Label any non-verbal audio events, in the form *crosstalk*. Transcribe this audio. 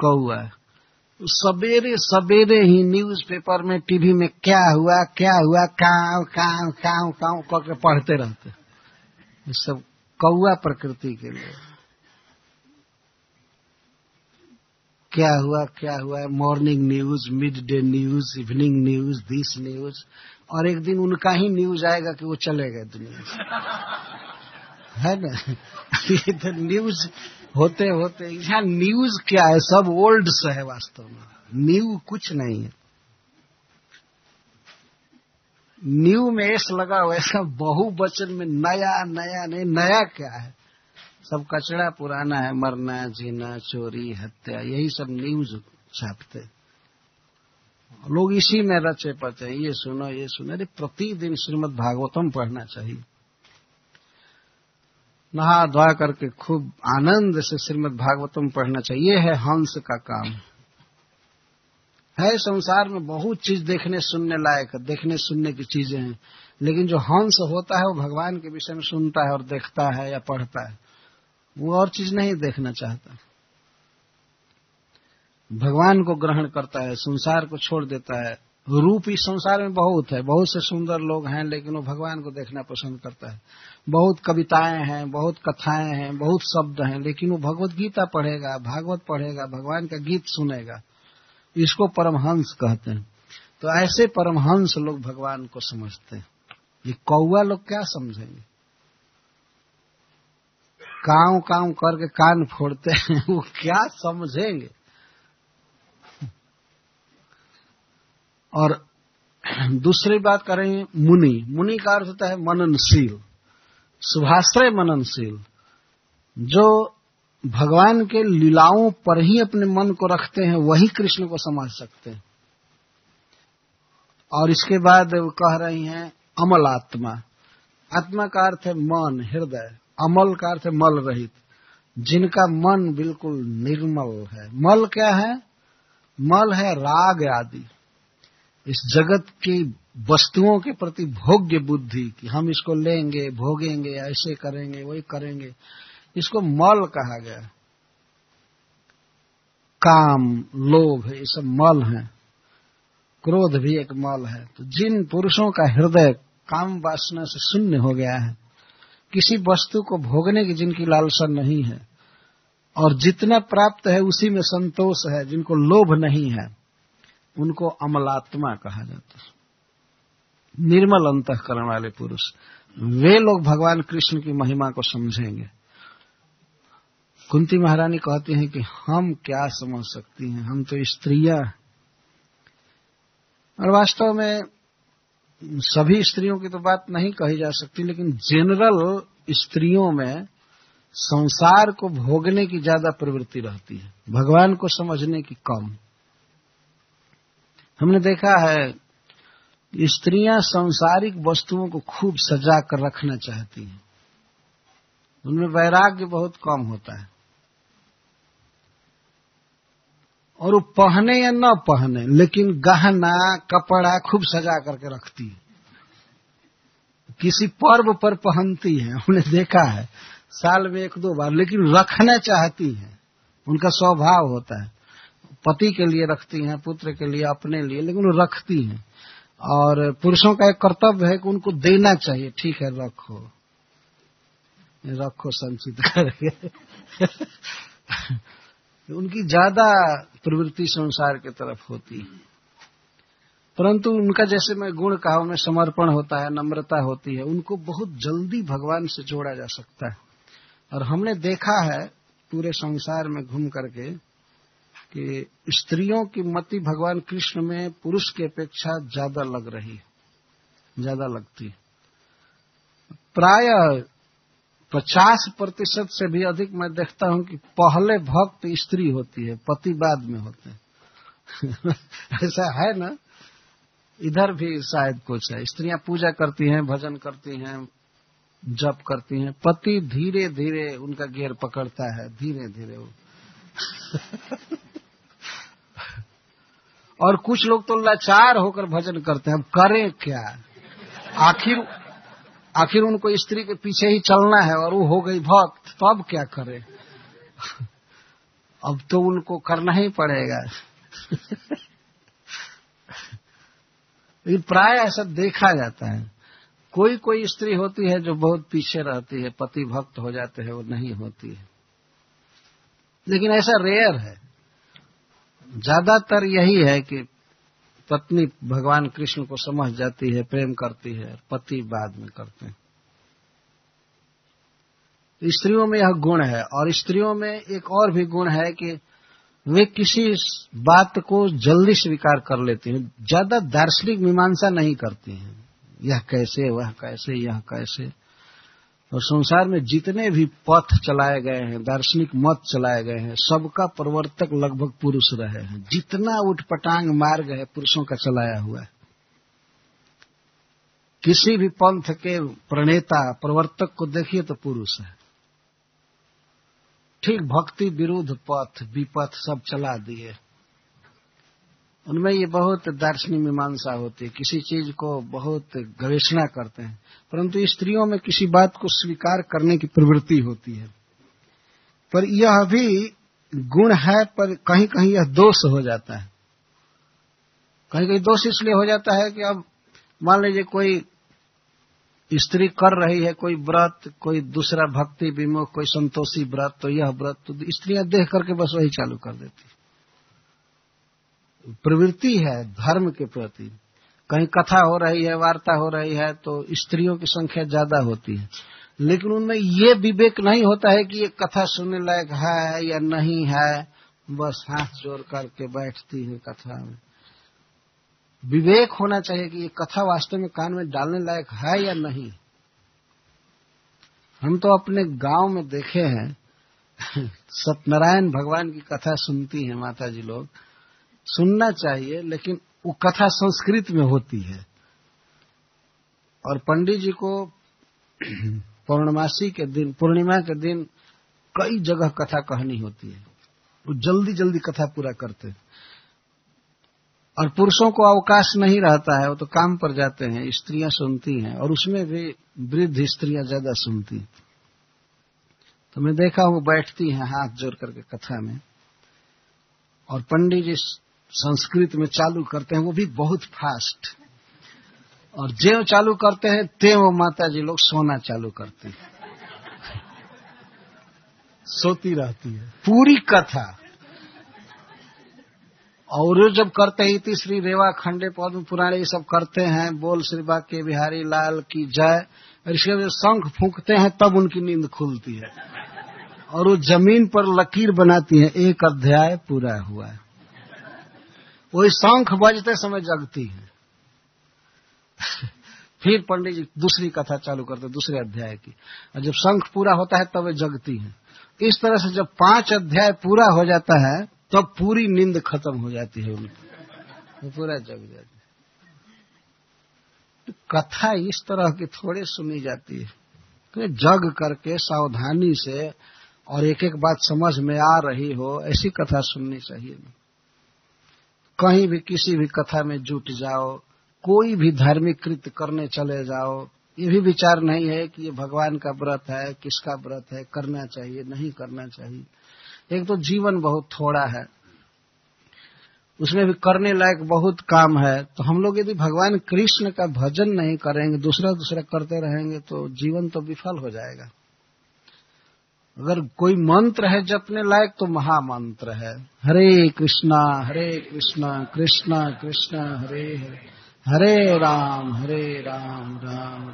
कौआ। सवेरे सवेरे ही न्यूज़ पेपर में टीवी में क्या हुआ क्या हुआ, काव काव काव काव करके पढ़ते रहते। ये सब कौआ प्रकृति के लिए। क्या हुआ क्या हुआ morning news mid day news evening news this news और एक दिन उनका ही न्यूज़ आएगा कि वो चले गए दुनिया से। *laughs* है ना? *laughs* न्यूज़ होते होते, यहाँ न्यूज़ क्या है? सब ओल्ड है वास्तव में। न्यू कुछ नहीं है। न्यू में एस लगा हुआ ऐसा बहुवचन में नया नया नहीं, नया क्या है? सब कचरा पुराना है, मरना, जीना, चोरी, हत्या, यही सब न्यूज़ छापते लोग इसी में रचे पचे ये सुनो ये सुनो। अरे, प्रतिदिन श्रीमद भागवतम पढ़ना चाहिए। नहा धोआ करके खूब आनंद से श्रीमद भागवतम पढ़ना चाहिए, है हंस का काम। है, संसार में बहुत चीज़ देखने सुनने लायक, देखने सुनने की चीज़ें हैं, लेकिन जो हंस होता है, वो भगवान के विषय में सुनता है और देखता है या पढ़ता है, वो और चीज़ नहीं देखना चाहता। भगवान को ग्रहण करता है, संसार को छोड़ देता है रूप इस संसार में बहुत है। बहुत से सुंदर लोग हैं, लेकिन वो भगवान को देखना पसंद करता है। बहुत कविताएँ हैं, बहुत कथाएँ हैं, बहुत शब्द हैं, लेकिन वो भगवत गीता पढ़ेगा, भागवत पढ़ेगा, भगवान का गीत सुनेगा। इसको परमहंस कहते हैं। तो ऐसे परमहंस लोग भगवान को समझते हैं। ये कौआ लोग क्या समझेंगे? काव काव करके कान फोड़ते हैं, *laughs* वो क्या समझेंगे? और दूसरी बात करेंगे मुनि। मुनि का अर्थ होता है मननशील। शुभाश्रय मननशील। जो भगवान के लीलाओं पर ही अपने मन को रखते हैं, वही कृष्ण को समझ सकते हैं। और इसके बाद वो कह रही हैं, अमल आत्मा। आत्मा का अर्थ है मन, हृदय। अमल का अर्थ है मल रहित। जिनका मन बिल्कुल निर्मल है। मल क्या है? मल है राग आदि। इस जगत की वस्तुओं के प्रति भोग्य बुद्धि कि हम इसको लेंगे, भोगेंगे, ऐसे करेंगे, वही करेंगे, इसको मल कहा गया काम, लोभ, ये सब मल है। क्रोध भी एक मल है। तो जिन पुरुषों का हृदय काम वासना से शून्य हो गया है, किसी वस्तु को भोगने की जिनकी लालसा नहीं है, और जितना प्राप्त है उसी में संतोष है, जिनको लोभ नहीं है उनको अमलात्मा कहा जाता है। निर्मल अंतकरण वाले पुरुष, वे लोग भगवान कृष्ण की महिमा को समझेंगे। कुंती महारानी कहती हैं कि हम क्या समझ सकती हैं? हम तो स्त्रियाँ और वास्तव में सभी स्त्रियों की तो बात नहीं कही जा सकती, लेकिन जनरल स्त्रियों में संसार को भोगने की ज़्यादा प्रवृत्ति रहती है। भगवान को समझने की कम। हमने देखा है, स्त्रियाँ सांसारिक वस्तुओं को खूब सजा कर रखना चाहती हैं। उनमें वैराग्य बहुत कम होता है। और वो पहने या न पहने, लेकिन गहना, कपड़ा खूब सजा करके रखती है। किसी पर्व पर पहनती है, हमने देखा है, साल में एक दो बार, लेकिन रखना चाहती है। उनका स्वभाव होता है। पति के लिए रखती हैं, पुत्र के लिए अपने लिए, लेकिन वो रखती हैं। और पुरुषों का एक कर्तव्य है कि उनको देना चाहिए। ठीक है, रखो। रखो संचित करके। उनकी ज़्यादा प्रवृत्ति संसार की तरफ़ होती है। परंतु उनका जैसे मैं गुण कहा, उनमें समर्पण होता है, नम्रता होती है, उनको बहुत जल्दी भगवान से जोड़ा जा सकता है। और हमने देखा है पूरे संसार में घूम करके कि स्त्रियों की मति भगवान कृष्ण में पुरुष की अपेक्षा ज़्यादा लग रही है, ज़्यादा लगती है। प्राय पचास प्रतिशत से भी अधिक मैं देखता हूँ कि पहले भक्त स्त्री होती है, पति बाद में होते हैं। *laughs* ऐसा है ना? इधर भी शायद कुछ है। स्त्रियाँ पूजा करती हैं, भजन करती हैं, जप करती हैं। पति धीरे धीरे उनका घेर पकड़ता है धीरे धीरे वो। *laughs* और कुछ लोग तो लाचार होकर भजन करते हैं। अब करें क्या? आखिर आखिर उनको स्त्री के पीछे ही चलना है और वो हो गई भक्त। तो अब क्या करे? अब तो उनको करना ही पड़ेगा। प्राय ऐसा देखा जाता है। कोई कोई स्त्री होती है जो बहुत पीछे रहती है, पति भक्त हो जाते हैं, वो नहीं होती है। लेकिन ऐसा रेयर है। ज़्यादातर यही है कि पत्नी भगवान कृष्ण को समझ जाती है, प्रेम करती है पति बाद में करते हैं। स्त्रियों में यह गुण है और स्त्रियों में एक और भी गुण है कि वे किसी बात को जल्दी स्वीकार कर लेती हैं, ज़्यादा दार्शनिक मीमांसा नहीं करती हैं। यह कैसे, वह कैसे, यह कैसे। और संसार में जितने भी पथ चलाए गए हैं, दार्शनिक मत चलाए गए हैं, सबका प्रवर्तक लगभग पुरुष रहे हैं। जितना उठपटांग मार्ग है, पुरुषों का चलाया हुआ है। किसी भी पंथ के प्रणेता, प्रवर्तक को देखिए तो पुरुष है। ठीक भक्ति विरुद्ध पथ, विपथ सब चला दिए। उनमें ये बहुत दार्शनिक मीमांसा होती है, किसी चीज़ को बहुत गवेषणा करते हैं, परंतु स्त्रियों में किसी बात को स्वीकार करने की प्रवृत्ति होती है। पर यह भी गुण है, पर कहीं कहीं यह दोष हो जाता है। कहीं कहीं दोष इसलिए हो जाता है कि अब मान लीजिए कोई स्त्री कर रही है, कोई व्रत, कोई दूसरा भक्ति विमुख कोई संतोषी व्रत तो यह व्रत तो स्त्रियाँ देख करके बस वही चालू कर देती प्रवृत्ति है धर्म के प्रति। कहीं कथा हो रही है, वार्ता हो रही है तो स्त्रियों की संख्या ज़्यादा होती है। लेकिन उनमें ये विवेक नहीं होता है कि ये कथा सुनने लायक है या नहीं है। बस हाथ जोड़ करके बैठती है कथा में। विवेक होना चाहिए कि ये कथा वास्तव में कान में डालने लायक है या नहीं। हम तो अपने गाँव में देखे हैं। *laughs* सत्यनारायण भगवान की कथा सुनती हैं माता जी लोग। सुनना चाहिए, लेकिन वो कथा संस्कृत में होती है। और पंडित जी को *clears throat* पौर्णमासी के दिन, पूर्णिमा के दिन कई जगह कथा कहनी होती है। वो जल्दी जल्दी कथा पूरा करते हैं। और पुरुषों को अवकाश नहीं रहता है, वो तो काम पर जाते हैं, स्त्रियाँ सुनती हैं, और उसमें भी वृद्ध स्त्रियाँ ज़्यादा सुनती तो मैं देखा हूँ, बैठती हैं हाथ जोड़ करके कथा में। और पंडित जी संस्कृत में चालू करते हैं वो भी बहुत फास्ट और जेव चालू करते हैं ते वो माता जी लोग सोना चालू करते हैं। सोती रहती है। पूरी कथा। और वो जब करते ही तीसरी रेवा खंडे पद्म पुराणे ये सब करते हैं बोल श्री बाके बिहारी लाल की जय। और इसके जब शंख फूंकते हैं तब उनकी नींद खुलती है। और वो ज़मीन पर लकीर बनाती है एक अध्याय पूरा हुआ है। वही शंख बजते समय जगती है। *laughs* फिर पंडित जी दूसरी कथा चालू करते, दूसरे अध्याय की। और जब शंख पूरा होता है, तब वे जगती है। इस तरह से जब पाँच अध्याय पूरा हो जाता है, तब तो पूरी नींद खत्म हो जाती है उनकी। पूरा जग जाती है। तो कथा इस तरह की थोड़ी सुनी जाती है। तो जग करके सावधानी से और एक एक बात समझ में आ रही हो, ऐसी कथा सुननी चाहिए। कहीं भी किसी भी कथा में जुट जाओ, कोई भी धार्मिक कृत्य करने चले जाओ, ये भी विचार नहीं है कि ये भगवान का व्रत है, किसका व्रत है, करना चाहिए, नहीं करना चाहिए। एक तो जीवन बहुत थोड़ा है। उसमें भी करने लायक बहुत काम है। तो हम लोग यदि भगवान कृष्ण का भजन नहीं करेंगे दूसरा दूसरा करते रहेंगे तो जीवन तो विफल हो जाएगा। अगर कोई मंत्र है जपने लायक तो महामंत्र है। हरे कृष्णा हरे कृष्णा कृष्णा कृष्णा, हरे हरे। हरे राम हरे राम राम।